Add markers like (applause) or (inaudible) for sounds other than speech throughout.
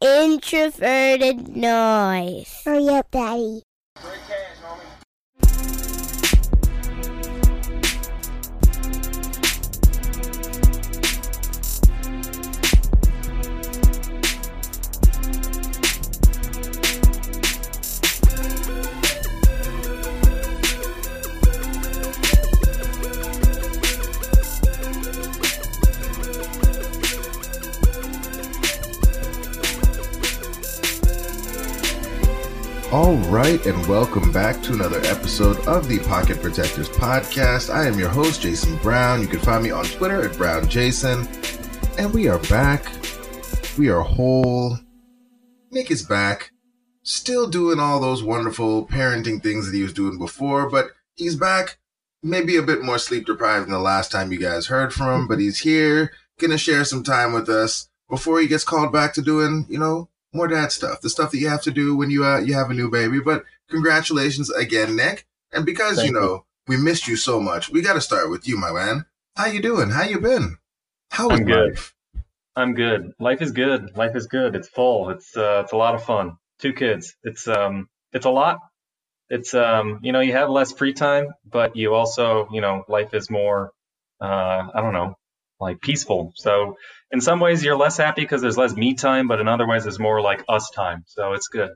introverted noise. Oh, Hurry up, Daddy. All right, and welcome back to another episode of the Pocket Protectors Podcast. I am your host, Jason Brown. You can find me on Twitter at BrownJason. And we are back. We are whole. Nick is back. Still doing all those wonderful parenting things that he was doing before, but he's back. Maybe a bit more sleep deprived than the last time you guys heard from him, but he's here, gonna share some time with us before he gets called back to doing, you know, more dad stuff, the stuff that you have to do when you uh, you have a new baby. But congratulations again, Nick. And because Thank you know we missed you so much, we got to start with you, my man. How you doing? How you been? How is I'm good. life? I'm good. Life is good. Life is good. It's full. It's uh, it's a lot of fun. Two kids. It's um it's a lot. It's um you know you have less free time, but you also you know life is more uh I don't know like peaceful. So in some ways you're less happy because there's less me time, but in other ways it's more like us time. So it's good.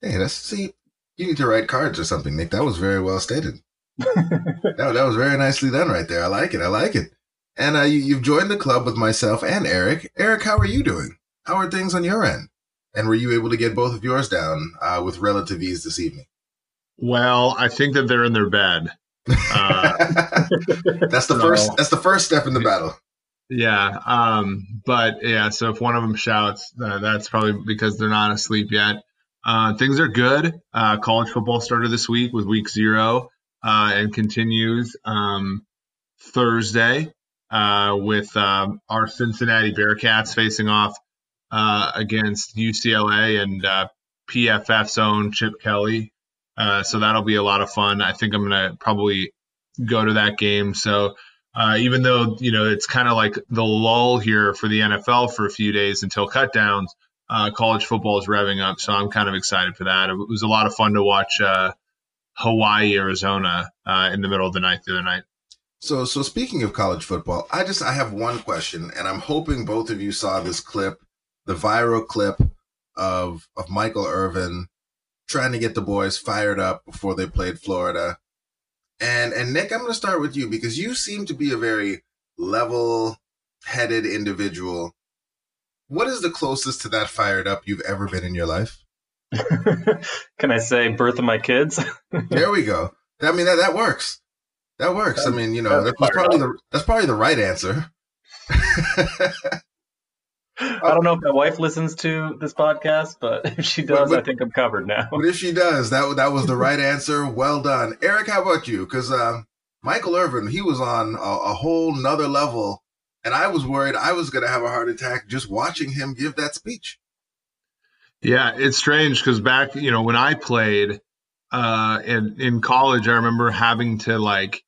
Hey, that's see, you need to write cards or something, Nick. That was very well stated. (laughs) that, that was very nicely done right there. I like it. I like it. And uh, you, you've joined the club with myself and Eric. Eric, how are you doing? How are things on your end? And were you able to get both of yours down uh, with relative ease this evening? Well, I think that they're in their bed. Uh, (laughs) that's the so- first. That's the first step in the battle. yeah. Um, but yeah, so if one of them shouts, uh, that's probably because they're not asleep yet. Uh, things are good. Uh, college football started this week with week zero uh, and continues um, Thursday uh, with um, our Cincinnati Bearcats facing off uh, against UCLA and uh, PFF's own Chip Kelly. Uh, so that'll be a lot of fun. I think I'm gonna probably go to that game. So uh, even though you know it's kind of like the lull here for the NFL for a few days until cutdowns, uh, college football is revving up. So I'm kind of excited for that. It was a lot of fun to watch uh, Hawaii, Arizona uh, in the middle of the night the other night. So, so speaking of college football, I just I have one question, and I'm hoping both of you saw this clip, the viral clip of of Michael Irvin trying to get the boys fired up before they played Florida. And and Nick, I'm going to start with you because you seem to be a very level-headed individual. What is the closest to that fired up you've ever been in your life? (laughs) Can I say birth of my kids? (laughs) There we go. I mean that that works. That works. I mean, you know, That's probably the that's probably the right answer. (laughs) I don't know if my wife listens to this podcast, but (laughs) if she does, but- I think I'm covered now. But if she does, that that was the right answer. Well done, Eric. How about you? Because uh, Michael Irvin, he was on a, a whole nother level, and I was worried I was going to have a heart attack just watching him give that speech. Yeah, it's strange because back, you know, when I played uh, in in college, I remember having to like,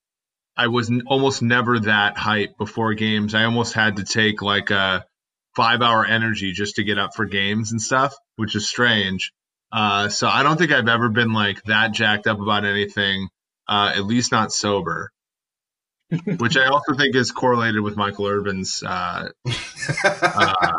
I was n- almost never that hype before games. I almost had to take like a five hour energy just to get up for games and stuff, which is strange. Uh, so I don't think I've ever been like that jacked up about anything, uh, at least not sober. (laughs) which I also think is correlated with Michael Irvin's, uh, uh,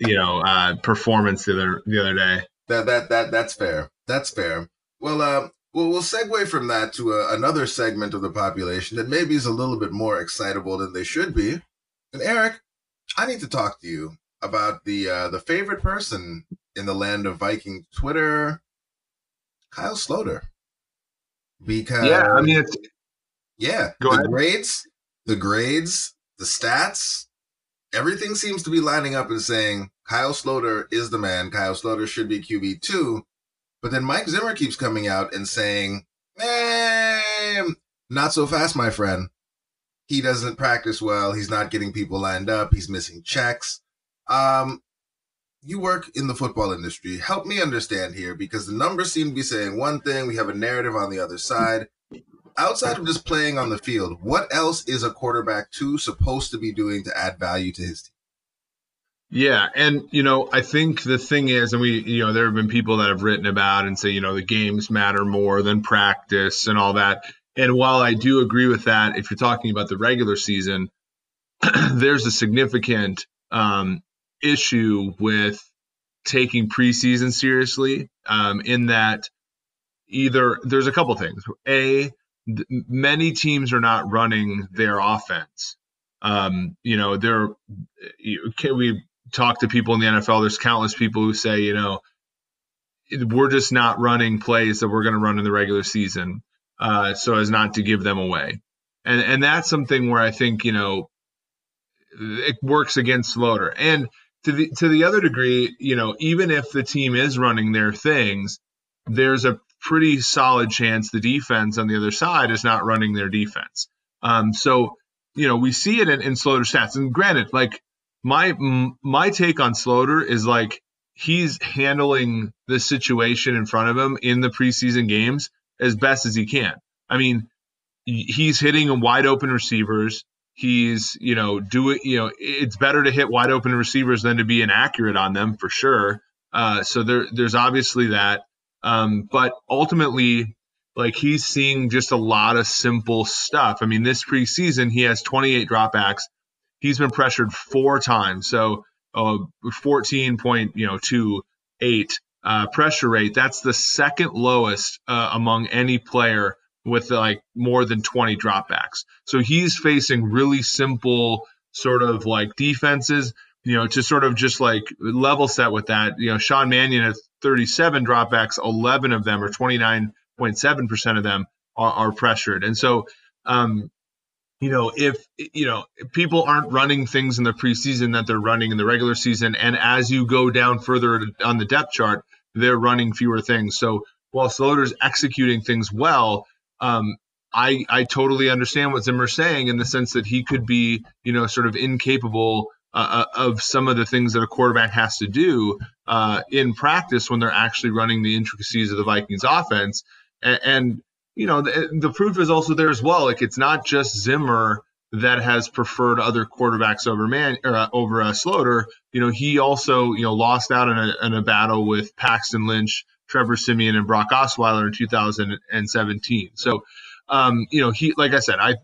you know, uh, performance the other the other day. That that that that's fair. That's fair. Well, uh, we'll we'll segue from that to a, another segment of the population that maybe is a little bit more excitable than they should be. And Eric, I need to talk to you about the uh, the favorite person in the land of Viking Twitter, Kyle Sloter. Because Yeah, I mean, it's yeah, Go the ahead. grades, the grades, the stats, everything seems to be lining up and saying Kyle Sloter is the man. Kyle Sloter should be QB two. But then Mike Zimmer keeps coming out and saying, eh, not so fast, my friend. He doesn't practice well. He's not getting people lined up. He's missing checks. Um, you work in the football industry. Help me understand here because the numbers seem to be saying one thing. We have a narrative on the other side outside of just playing on the field, what else is a quarterback two supposed to be doing to add value to his team? Yeah, and you know, I think the thing is, and we, you know, there have been people that have written about and say, you know, the games matter more than practice and all that. And while I do agree with that, if you're talking about the regular season, (clears throat) there's a significant um, issue with taking preseason seriously. Um, in that, either there's a couple things. A, th- many teams are not running their offense. Um, you know, there. Can we talk to people in the NFL? There's countless people who say, you know, we're just not running plays that we're going to run in the regular season, uh, so as not to give them away. And and that's something where I think you know it works against Sloter. And to the to the other degree, you know, even if the team is running their things, there's a pretty solid chance the defense on the other side is not running their defense. Um, so you know, we see it in, in Sloter stats. And granted, like my my take on Sloter is like he's handling the situation in front of him in the preseason games as best as he can. I mean, he's hitting wide open receivers. He's, you know, doing, you know, it's better to hit wide open receivers than to be inaccurate on them for sure. Uh, so there, there's obviously that. Um, but ultimately, like he's seeing just a lot of simple stuff. I mean, this preseason, he has 28 dropbacks. He's been pressured four times. So, uh, 14 point, you know, two, eight, uh, pressure rate. That's the second lowest, uh, among any player with like more than 20 dropbacks. So he's facing really simple sort of like defenses, you know, to sort of just like level set with that. You know, Sean Mannion has 37 dropbacks, 11 of them or 29.7% of them are, are pressured. And so, um, you know, if you know people aren't running things in the preseason that they're running in the regular season, and as you go down further on the depth chart, they're running fewer things. So while Sloter's executing things well, um, I I totally understand what Zimmer's saying in the sense that he could be, you know, sort of incapable uh, uh, of some of the things that a quarterback has to do uh, in practice when they're actually running the intricacies of the Vikings offense. And, and you know, the, the, proof is also there as well. Like it's not just Zimmer that has preferred other quarterbacks over man uh, over a Sloter. You know, he also you know lost out in a, in a battle with Paxton Lynch Trevor Siemian and Brock Osweiler in 2017. So, um, you know, he like I said, I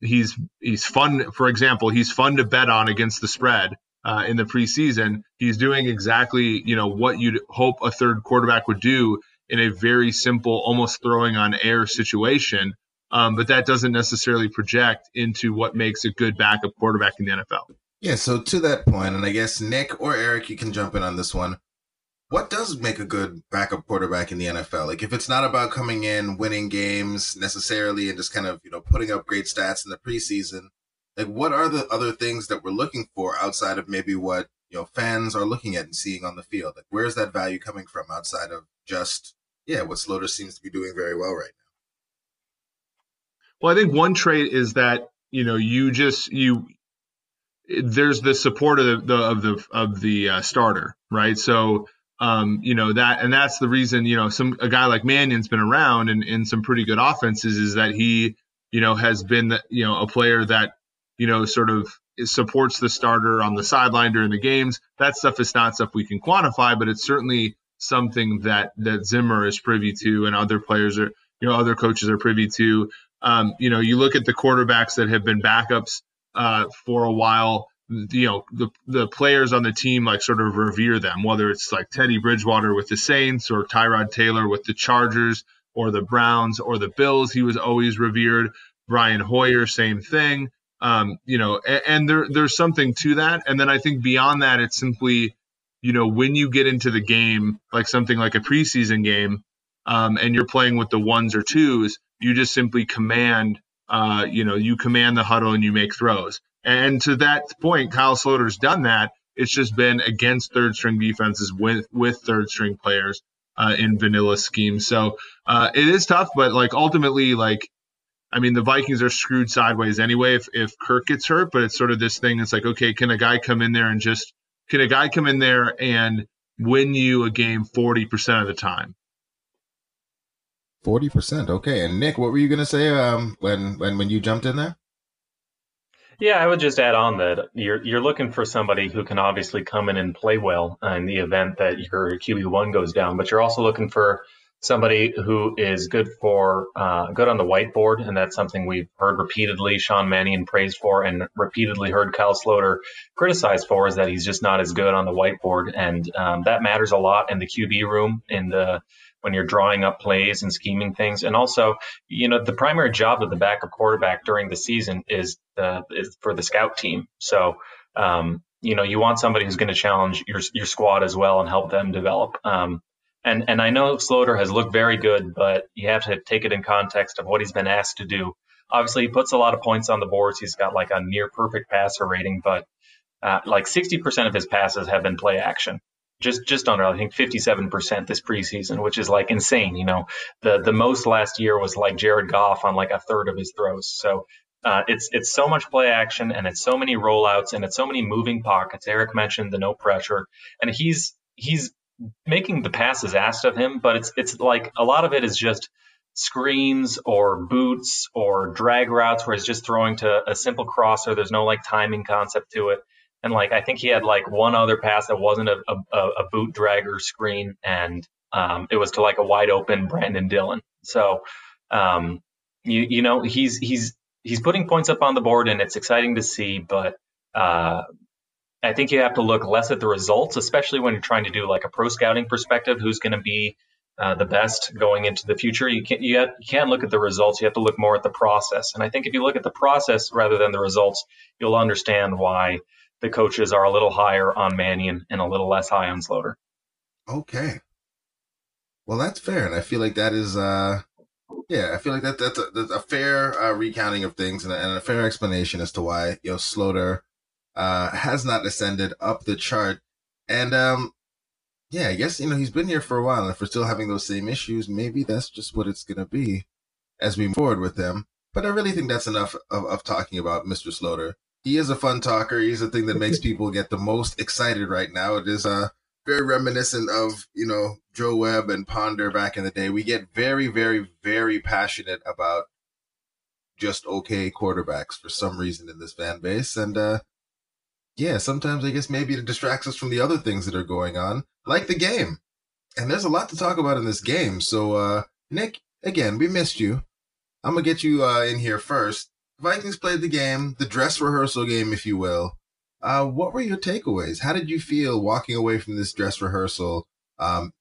he's he's fun. For example, he's fun to bet on against the spread uh, in the preseason. He's doing exactly you know what you'd hope a third quarterback would do in a very simple, almost throwing on air situation. Um, but that doesn't necessarily project into what makes a good backup quarterback in the NFL. Yeah. So to that point, and I guess Nick or Eric, you can jump in on this one what does make a good backup quarterback in the NFL? Like if it's not about coming in, winning games necessarily, and just kind of you know putting up great stats in the preseason, like what are the other things that we're looking for outside of maybe what you know fans are looking at and seeing on the field? Like where's that value coming from outside of just yeah what Sloter seems to be doing very well right now? Well, I think one trait is that you know you just you there's the support of the, of the of the uh, starter, right? So um, you know that, and that's the reason you know some a guy like Mannion's been around and in some pretty good offenses is that he you know has been the, you know a player that you know sort of supports the starter on the sideline during the games. That stuff is not stuff we can quantify, but it's certainly something that that Zimmer is privy to, and other players are you know other coaches are privy to. Um, you know, you look at the quarterbacks that have been backups uh, for a while you know the the players on the team like sort of revere them whether it's like Teddy Bridgewater with the Saints or Tyrod Taylor with the Chargers or the Browns or the Bills he was always revered. Brian Hoyer same thing. Um, you know and, and there there's something to that. And then I think beyond that it's simply you know when you get into the game like something like a preseason game um, and you're playing with the ones or twos you just simply command uh, you know you command the huddle and you make throws and to that point, Kyle Sloter's done that. It's just been against third string defenses with with third string players uh, in vanilla schemes. So uh, it is tough, but like ultimately, like I mean, the Vikings are screwed sideways anyway if if Kirk gets hurt. But it's sort of this thing. It's like, okay, can a guy come in there and just can a guy come in there and win you a game forty percent of the time? Forty percent, okay. And Nick, what were you gonna say um, when when when you jumped in there? Yeah, I would just add on that you're you're looking for somebody who can obviously come in and play well in the event that your QB one goes down, but you're also looking for somebody who is good for uh, good on the whiteboard, and that's something we've heard repeatedly Sean Mannion praised for, and repeatedly heard Kyle Sloter criticized for, is that he's just not as good on the whiteboard, and um, that matters a lot in the QB room in the when you're drawing up plays and scheming things. And also, you know, the primary job of the backup quarterback during the season is the is for the scout team. So, um, you know, you want somebody who's going to challenge your your squad as well and help them develop. Um, and and I know Sloter has looked very good, but you have to take it in context of what he's been asked to do. Obviously, he puts a lot of points on the boards. He's got like a near perfect passer rating, but uh, like 60% of his passes have been play action just just under I think 57% this preseason, which is like insane. You know, the the most last year was like Jared Goff on like a third of his throws. So uh, it's it's so much play action and it's so many rollouts and it's so many moving pockets. Eric mentioned the no pressure, and he's he's making the passes asked of him, but it's it's like a lot of it is just screens or boots or drag routes where he's just throwing to a simple crosser. There's no like timing concept to it. And like I think he had like one other pass that wasn't a, a, a boot dragger screen, and um, it was to like a wide open Brandon Dillon. So um, you you know he's he's he's putting points up on the board, and it's exciting to see. But uh, I think you have to look less at the results, especially when you're trying to do like a pro scouting perspective. Who's going to be uh, the best going into the future? You can't you, have, you can't look at the results. You have to look more at the process. And I think if you look at the process rather than the results, you'll understand why the coaches are a little higher on Mannion and a little less high on Sloter. Okay. Well, that's fair, and I feel like that is, uh, yeah, I feel like that that's a, that's a fair uh, recounting of things and a, and a, fair explanation as to why you know Sloter uh, has not ascended up the chart, and um, yeah, I guess you know he's been here for a while, and if we're still having those same issues, maybe that's just what it's gonna be as we move forward with him. But I really think that's enough of, of talking about Mr. Sloter he is a fun talker. He's the thing that makes (laughs) people get the most excited right now. It is uh, very reminiscent of, you know, Joe Webb and Ponder back in the day. We get very, very, very passionate about just okay quarterbacks for some reason in this fan base. And uh, yeah, sometimes I guess maybe it distracts us from the other things that are going on, like the game. And there's a lot to talk about in this game. So, uh, Nick, again, we missed you. I'm going to get you uh, in here first. Vikings played the game, the dress rehearsal game, if you will. Uh, what were your takeaways? How did you feel walking away from this dress rehearsal? Um,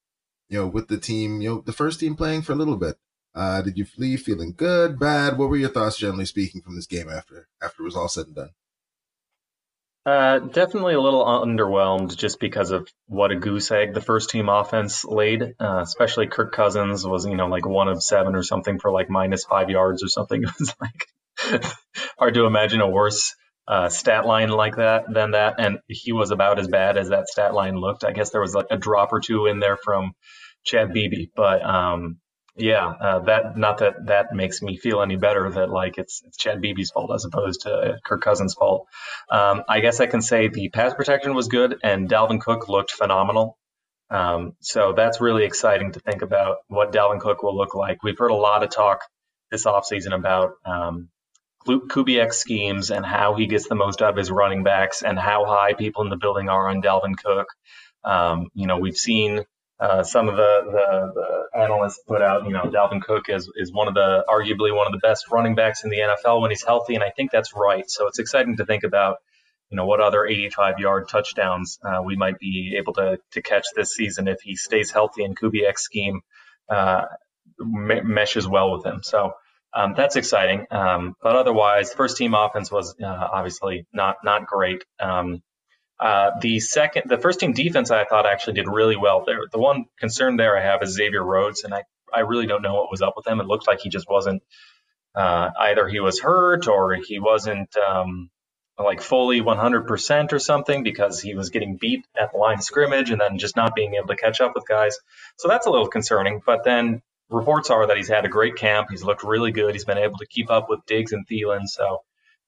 you know, with the team, you know, the first team playing for a little bit. Uh, did you leave feeling good, bad? What were your thoughts, generally speaking, from this game after after it was all said and done? Uh, definitely a little underwhelmed just because of what a goose egg the first team offense laid. Uh, especially Kirk Cousins was, you know, like one of seven or something for like minus five yards or something. (laughs) It was like (laughs) hard to imagine a worse uh, stat line like that than that. And he was about as bad as that stat line looked. I guess there was like a drop or two in there from Chad Beebe, but um, yeah, uh, that not that that makes me feel any better that like it's it's Chad Beebe's fault as opposed to Kirk Cousins' fault. Um, I guess I can say the pass protection was good and Dalvin Cook looked phenomenal. Um, so that's really exciting to think about what Dalvin Cook will look like. We've heard a lot of talk this offseason about um, Kubiak schemes and how he gets the most out of his running backs and how high people in the building are on Dalvin Cook. Um, you know, we've seen uh, some of the, the, the, analysts put out, you know, Dalvin Cook is, is one of the, arguably one of the best running backs in the NFL when he's healthy. And I think that's right. So it's exciting to think about, you know, what other 85 yard touchdowns uh, we might be able to, to catch this season if he stays healthy and Kubiak's scheme uh, me- meshes well with him. So, um, that's exciting. Um, but otherwise, first team offense was uh, obviously not not great. Um, uh, the second, the first team defense, I thought actually did really well there. The one concern there I have is Xavier Rhodes, and I I really don't know what was up with him. It looked like he just wasn't uh, either he was hurt or he wasn't um, like fully 100% or something because he was getting beat at the line of scrimmage and then just not being able to catch up with guys. So that's a little concerning. But then reports are that he's had a great camp. He's looked really good. He's been able to keep up with Diggs and Thielen. So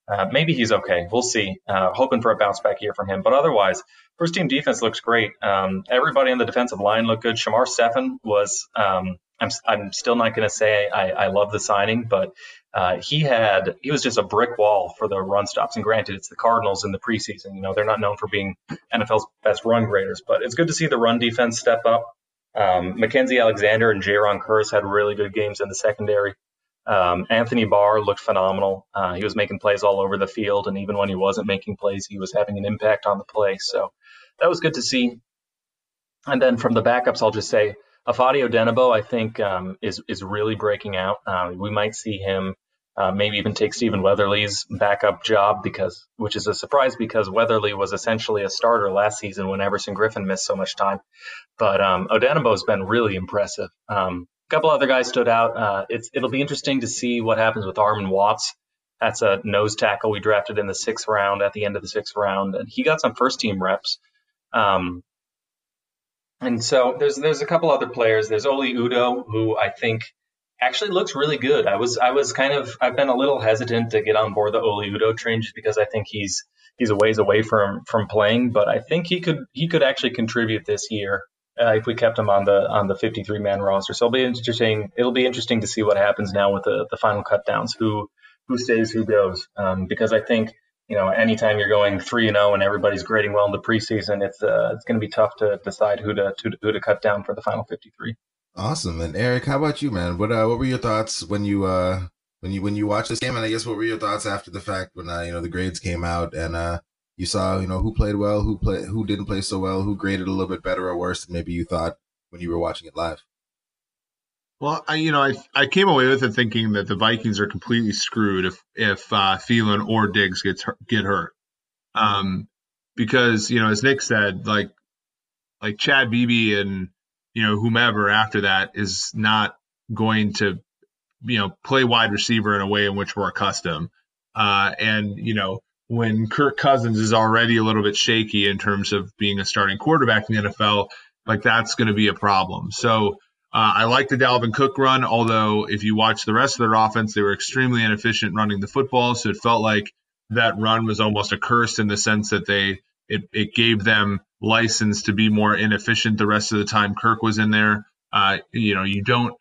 uh, maybe he's okay. We'll see. Uh, hoping for a bounce back year from him. But otherwise, first team defense looks great. Um, everybody on the defensive line looked good. Shamar Stephen was. Um, I'm, I'm still not going to say I, I love the signing, but uh, he had he was just a brick wall for the run stops. And granted, it's the Cardinals in the preseason. You know, they're not known for being NFL's best run graders, but it's good to see the run defense step up. Um, Mackensie Alexander and Jayron Kearse had really good games in the secondary. Um, Anthony Barr looked phenomenal. Uh, he was making plays all over the field, and even when he wasn't making plays, he was having an impact on the play. So that was good to see. And then from the backups, I'll just say Ifeadi Odenigbo, I think, um, is is really breaking out. Uh, we might see him uh, maybe even take Stephen Weatherly's backup job because, which is a surprise because Weatherly was essentially a starter last season when Everson Griffen missed so much time. But um, Odenigbo's been really impressive. Um, a couple other guys stood out. Uh, it's it'll be interesting to see what happens with Armon Watts. That's a nose tackle we drafted in the sixth round at the end of the sixth round, and he got some first team reps. Um, and so there's there's a couple other players. There's Oli Udoh, who I think actually looks really good. I was I was kind of I've been a little hesitant to get on board the Oli Udoh train just because I think he's he's a ways away from from playing, but I think he could he could actually contribute this year uh, if we kept him on the on the 53 man roster. So it'll be interesting. It'll be interesting to see what happens now with the the final cut downs. Who who stays, who goes? Um, because I think you know anytime you're going three and zero oh and everybody's grading well in the preseason, it's uh, it's going to be tough to decide who to, to who to cut down for the final 53. Awesome. And Eric, how about you, man? What uh, what were your thoughts when you uh when you when you watched this game? And I guess what were your thoughts after the fact when uh, you know the grades came out and uh you saw you know who played well, who play who didn't play so well, who graded a little bit better or worse than maybe you thought when you were watching it live. Well, I, you know, I I came away with it thinking that the Vikings are completely screwed if if uh, Thielen or Diggs gets get hurt, um, because you know, as Nick said, like like Chad Beebe and you know whomever after that is not going to you know play wide receiver in a way in which we're accustomed, uh, and you know when Kirk Cousins is already a little bit shaky in terms of being a starting quarterback in the NFL, like that's going to be a problem. So uh, I like the Dalvin Cook run, although if you watch the rest of their offense, they were extremely inefficient running the football. So it felt like that run was almost a curse in the sense that they it, it gave them license to be more inefficient the rest of the time Kirk was in there. Uh, you know, you don't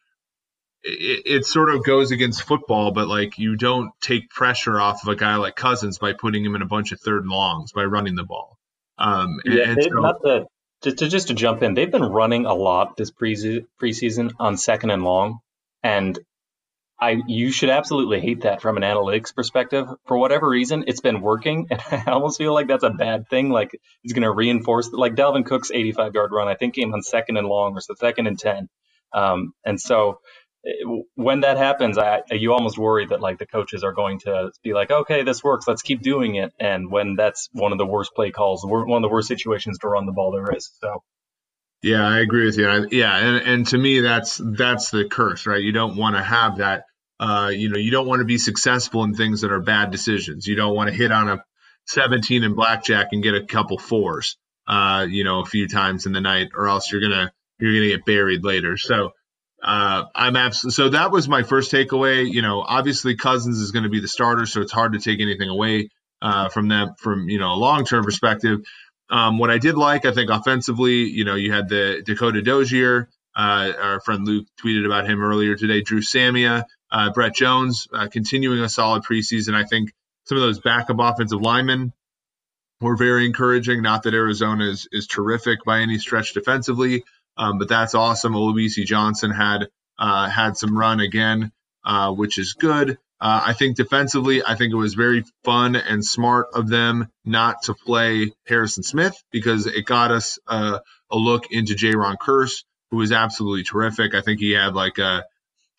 it, it, sort of goes against football, but like you don't take pressure off of a guy like Cousins by putting him in a bunch of third and longs by running the ball. Um, yeah, and, so, not just to just to jump in, they've been running a lot this pre preseason on second and long, and I you should absolutely hate that from an analytics perspective. For whatever reason, it's been working, (laughs) and I almost feel like that's a bad thing. Like it's going to reinforce like Dalvin Cook's 85 yard run. I think came on second and long or so second and ten, um, and so when that happens, I, you almost worry that like the coaches are going to be like, okay, this works, let's keep doing it. And when that's one of the worst play calls, one of the worst situations to run the ball there is. So. Yeah, I agree with you. Yeah, and and to me, that's that's the curse, right? You don't want to have that. Uh, you know, you don't want to be successful in things that are bad decisions. You don't want to hit on a 17 in blackjack and get a couple fours, uh, you know, a few times in the night, or else you're gonna you're gonna get buried later. So uh, I'm absolutely so that was my first takeaway. You know, obviously Cousins is going to be the starter, so it's hard to take anything away uh, from them from you know a long term perspective. Um, what I did like, I think offensively, you know, you had the Dakota Dozier. Uh, our friend Luke tweeted about him earlier today. Dru Samia, uh, Brett Jones, uh, continuing a solid preseason. I think some of those backup offensive linemen were very encouraging. Not that Arizona is, is terrific by any stretch defensively, um, but that's awesome. Olabisi Johnson had uh, had some run again, uh, which is good. Uh, I think defensively, I think it was very fun and smart of them not to play Harrison Smith because it got us a look into Jayron Kearse, who was absolutely terrific. I think he had like a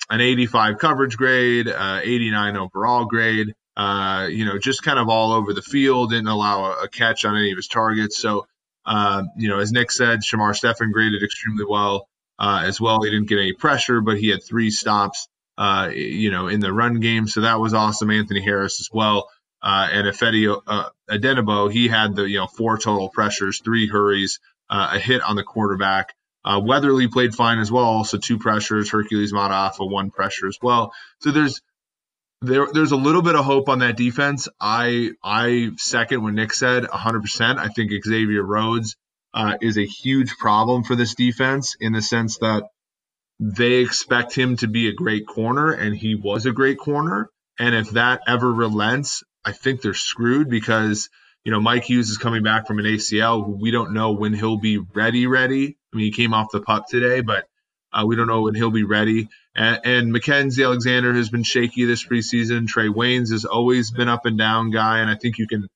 an 85 coverage grade, uh, 89 overall grade. Uh, you know, just kind of all over the field, didn't allow a, a catch on any of his targets. So um, you know, as Nick said, Shamar Stephen graded extremely well uh, as well. He didn't get any pressure, but he had three stops, uh, you know, in the run game. So that was awesome. Anthony Harris as well. Uh, and Ifeadi uh, Odenigbo, he had the, you know, four total pressures, three hurries, uh, a hit on the quarterback. Uh, Weatherly played fine as well. Also two pressures. Hercules Mata'afa, one pressure as well. So there's there, there's a little bit of hope on that defense. I I second what Nick said 100%. I think Xavier Rhodes uh, is a huge problem for this defense in the sense that they expect him to be a great corner, and he was a great corner. And if that ever relents, I think they're screwed because you know Mike Hughes is coming back from an ACL. We don't know when he'll be ready. Ready. Mean, he came off the pup today, but uh, we don't know when he'll be ready. And, and Mackensie Alexander has been shaky this preseason. Trae Waynes has always been up and down guy, and I think you can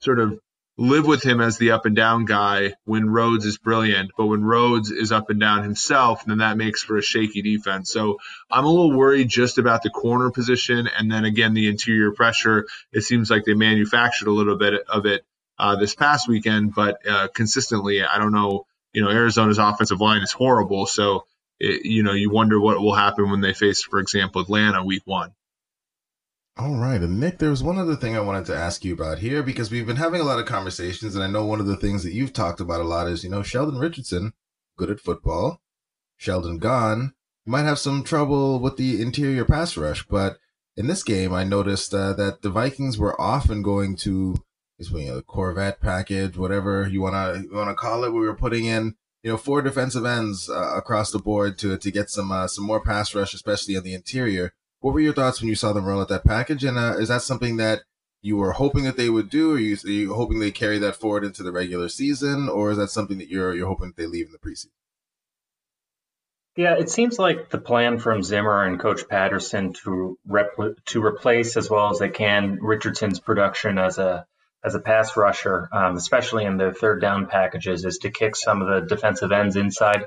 sort of live with him as the up and down guy when Rhodes is brilliant, but when Rhodes is up and down himself, then that makes for a shaky defense. So I'm a little worried just about the corner position, and then again the interior pressure. It seems like they manufactured a little bit of it uh, this past weekend, but uh, consistently, I don't know. You know, Arizona's offensive line is horrible, so it, you know you wonder what will happen when they face, for example, Atlanta week one. All right. And Nick, there was one other thing I wanted to ask you about here because we've been having a lot of conversations, and I know one of the things that you've talked about a lot is, you know, Sheldon Richardson, good at football. Sheldon gone, might have some trouble with the interior pass rush. But in this game, I noticed uh, that the Vikings were often going to you know, the Corvette package, whatever you wanna you wanna call it. We were putting in you know four defensive ends uh, across the board to to get some uh, some more pass rush, especially on the interior. What were your thoughts when you saw them roll out that package? And uh, is that something that you were hoping that they would do? Are you, are you hoping they carry that forward into the regular season, or is that something that you're you're hoping that they leave in the preseason? Yeah, it seems like the plan from Zimmer and Coach Patterson to repl- to replace as well as they can Richardson's production as a as a pass rusher, um, especially in the third down packages, is to kick some of the defensive ends inside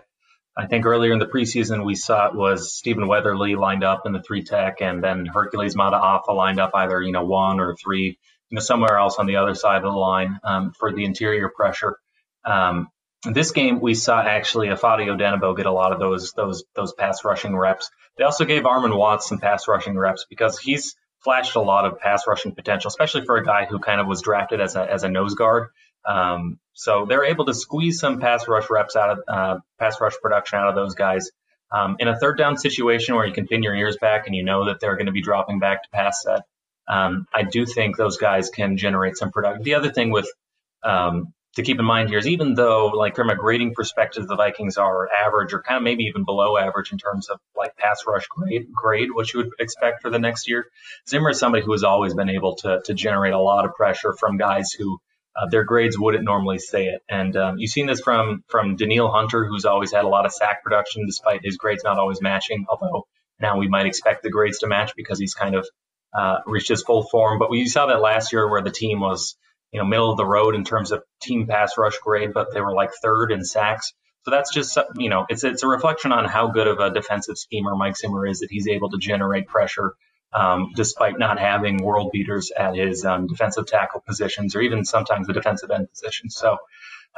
I think earlier in the preseason we saw it was Stephen Weatherly lined up in the three tech, and then Hercules Mata'afa lined up either you know one or three, you know somewhere else on the other side of the line um, for the interior pressure. Um, this game we saw actually Ifeadi Odenigbo get a lot of those those those pass rushing reps. They also gave Armon Watts some pass rushing reps because he's flashed a lot of pass rushing potential, especially for a guy who kind of was drafted as a as a nose guard. Um, so they're able to squeeze some pass rush reps out of uh, pass rush production out of those guys. Um, in a third down situation where you can pin your ears back and you know that they're going to be dropping back to pass set, um, I do think those guys can generate some production. The other thing with um, to keep in mind here is even though, like from a grading perspective, the Vikings are average or kind of maybe even below average in terms of like pass rush grade, grade what you would expect for the next year. Zimmer is somebody who has always been able to to generate a lot of pressure from guys who uh, their grades wouldn't normally say it. And um, you've seen this from from Danielle Hunter, who's always had a lot of sack production, despite his grades not always matching. Although now we might expect the grades to match because he's kind of uh, reached his full form. But we saw that last year where the team was, you know, middle of the road in terms of team pass rush grade, but they were like third in sacks. So that's just, you know, it's it's a reflection on how good of a defensive schemer Mike Zimmer is that he's able to generate pressure um, despite not having world beaters at his um, defensive tackle positions or even sometimes the defensive end position. So,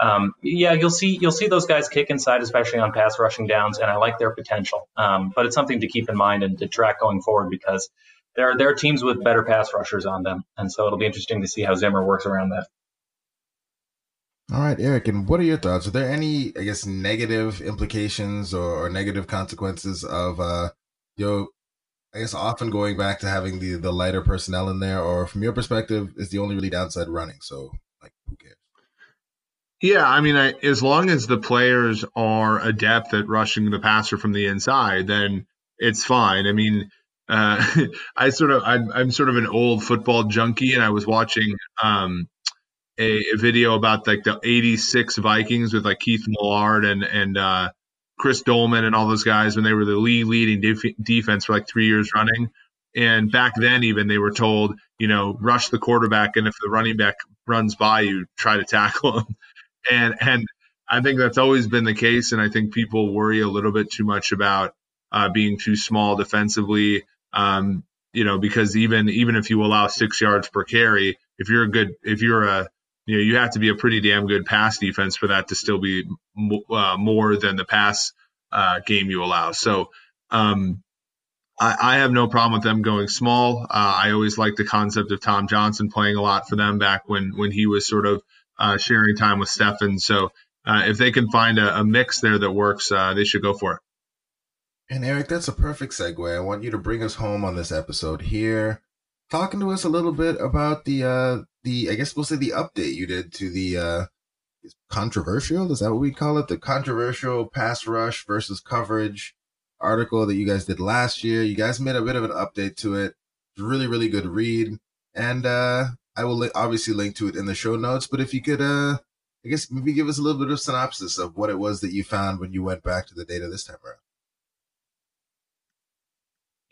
um, yeah, you'll see you'll see those guys kick inside, especially on pass rushing downs, and I like their potential. Um, but it's something to keep in mind and to track going forward because there are, there are teams with better pass rushers on them, and so it'll be interesting to see how Zimmer works around that. All right, Eric, and what are your thoughts? Are there any, I guess, negative implications or, or negative consequences of uh, you I guess often going back to having the the lighter personnel in there, or from your perspective, is the only really downside running. So, like, who cares? Yeah, I mean, I, as long as the players are adept at rushing the passer from the inside, then it's fine. I mean, uh, (laughs) I sort of I'm, I'm, sort of an old football junkie, and I was watching um, a, a, video about like the '86 Vikings with like Keith Millard and and uh, Chris Doleman and all those guys when they were the lead leading def- defense for like three years running. And back then, even they were told, you know, rush the quarterback, and if the running back runs by you, try to tackle him. (laughs) And and I think that's always been the case. And I think people worry a little bit too much about uh, being too small defensively. Um, you know, because even even if you allow six yards per carry, if you're a good, if you're a you know, you have to be a pretty damn good pass defense for that to still be uh, more than the pass uh, game you allow. So um, I, I, have no problem with them going small. Uh, I always like the concept of Tom Johnson playing a lot for them back when when he was sort of uh, sharing time with Stefan. So uh, if they can find a, a mix there that works, uh, they should go for it. And Eric, that's a perfect segue. I want you to bring us home on this episode here talking to us a little bit about the uh the I guess we'll say the update you did to the uh controversial is that what we call it the controversial pass rush versus coverage article that you guys did last year you guys made a bit of an update to it really, really good read. And uh, I will li- obviously link to it in the show notes. But if you could, uh, I guess maybe give us a little bit of synopsis of what it was that you found when you went back to the data this time around.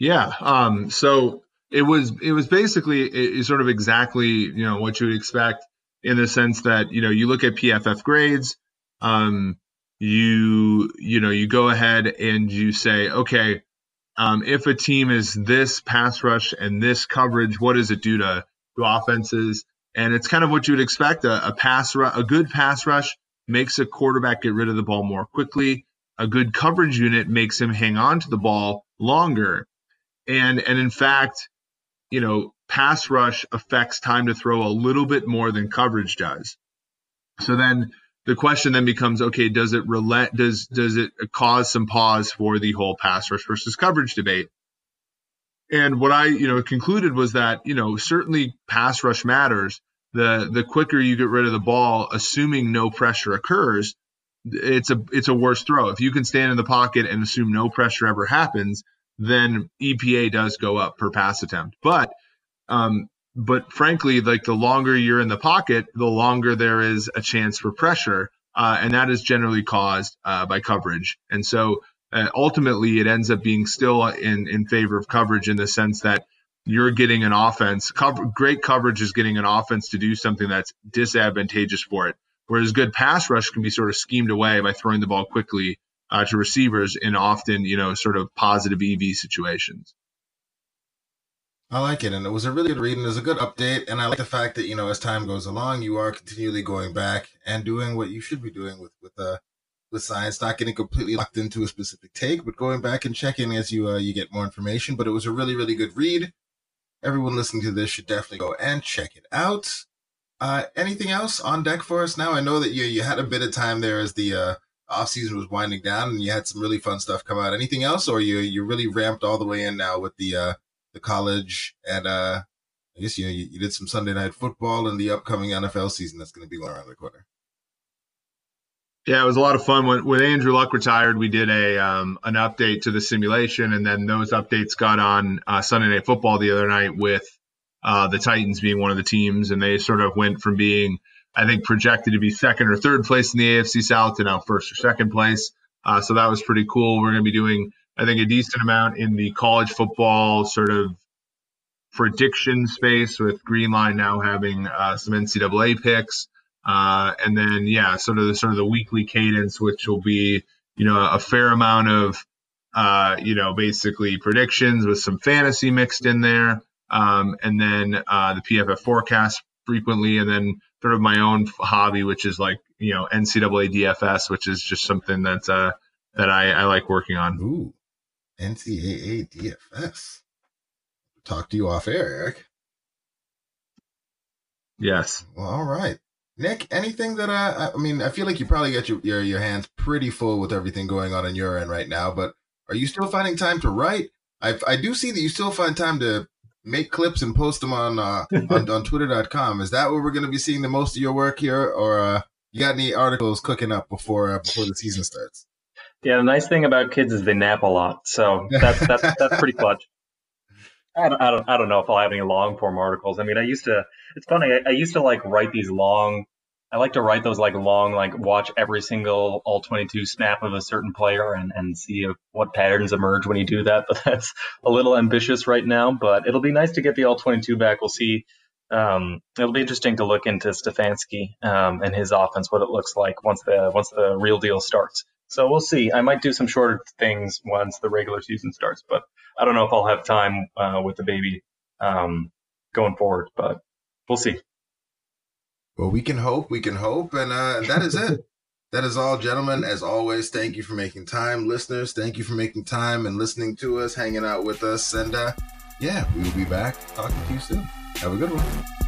Yeah. Um, so it was it was basically it, sort of exactly you know what you would expect in the sense that you know you look at PFF grades, um, you you know you go ahead and you say okay, um, if a team is this pass rush and this coverage, what does it do to, to offenses? And it's kind of what you would expect. A, a pass ru- a good pass rush makes a quarterback get rid of the ball more quickly. A good coverage unit makes him hang on to the ball longer. And and in fact, you know, pass rush affects time to throw a little bit more than coverage does. So then the question then becomes, okay, does it relent? Does does it cause some pause for the whole pass rush versus coverage debate? And what I, you know, concluded was that, you know, certainly pass rush matters. The the quicker you get rid of the ball, assuming no pressure occurs, it's a it's a worse throw. If you can stand in the pocket and assume no pressure ever happens, then EPA does go up per pass attempt. But um, but frankly, like the longer you're in the pocket, the longer there is a chance for pressure, uh, and that is generally caused uh, by coverage. And so uh, ultimately, it ends up being still in in favor of coverage in the sense that you're getting an offense. Cover, great coverage is getting an offense to do something that's disadvantageous for it. Whereas good pass rush can be sort of schemed away by throwing the ball quickly uh, to receivers in often, you know, sort of positive EV situations. I like it, and it was a really good read, and it was a good update. And I like the fact that you know, as time goes along, you are continually going back and doing what you should be doing with with uh with science, not getting completely locked into a specific take, but going back and checking as you uh, you get more information. But it was a really really good read. Everyone listening to this should definitely go and check it out. Uh, anything else on deck for us now? I know that you you had a bit of time there as the uh, off season was winding down, and you had some really fun stuff come out. Anything else, or you you really ramped all the way in now with the uh, the college and uh, I guess you know you, you did some Sunday night football and the upcoming NFL season that's going to be around the corner. Yeah, it was a lot of fun. When, when Andrew Luck retired, we did a um, an update to the simulation, and then those updates got on uh, Sunday Night Football the other night with uh, the Titans being one of the teams, and they sort of went from being, I think, projected to be second or third place in the AFC South to now first or second place. Uh, so that was pretty cool. We're going to be doing, I think, a decent amount in the college football sort of prediction space with Greenline now having uh, some NCAA picks. Uh, and then, yeah, sort of the sort of the weekly cadence, which will be, you know, a fair amount of, uh, you know, basically predictions with some fantasy mixed in there. Um, and then uh, the PFF forecast frequently, and then sort of my own hobby, which is like, you know, NCAA DFS, which is just something that's uh, that I, I like working on. Ooh, NCAA DFS. Talk to you off air, Eric. Yes. Well, all right. Nick, anything that I, I mean, I feel like you probably got your, your your hands pretty full with everything going on in your end right now. But are you still finding time to write? I I do see that you still find time to make clips and post them on uh, on, on Twitter.com. Is that where we're going to be seeing the most of your work here, or uh, you got any articles cooking up before uh, before the season starts? Yeah, the nice thing about kids is they nap a lot, so that's that's (laughs) that's pretty clutch. I don't, I don't, I don't know if I'll have any long form articles. I mean, I used to. It's funny. I, I used to like write these long. I like to write those like long, like watch every single all 22 snap of a certain player and and see if, what patterns emerge when you do that. (laughs) But that's a little ambitious right now. But it'll be nice to get the all 22 back. We'll see. Um, it'll be interesting to look into Stefanski um, and his offense, what it looks like once the once the real deal starts. So we'll see. I might do some shorter things once the regular season starts, but I don't know if I'll have time uh, with the baby um, going forward. But we'll see. Well, we can hope. We can hope, and uh, that is it. that is all, gentlemen. As always, thank you for making time, listeners. Thank you for making time and listening to us, hanging out with us, and uh, yeah, we will be back talking to you soon. Have a good one.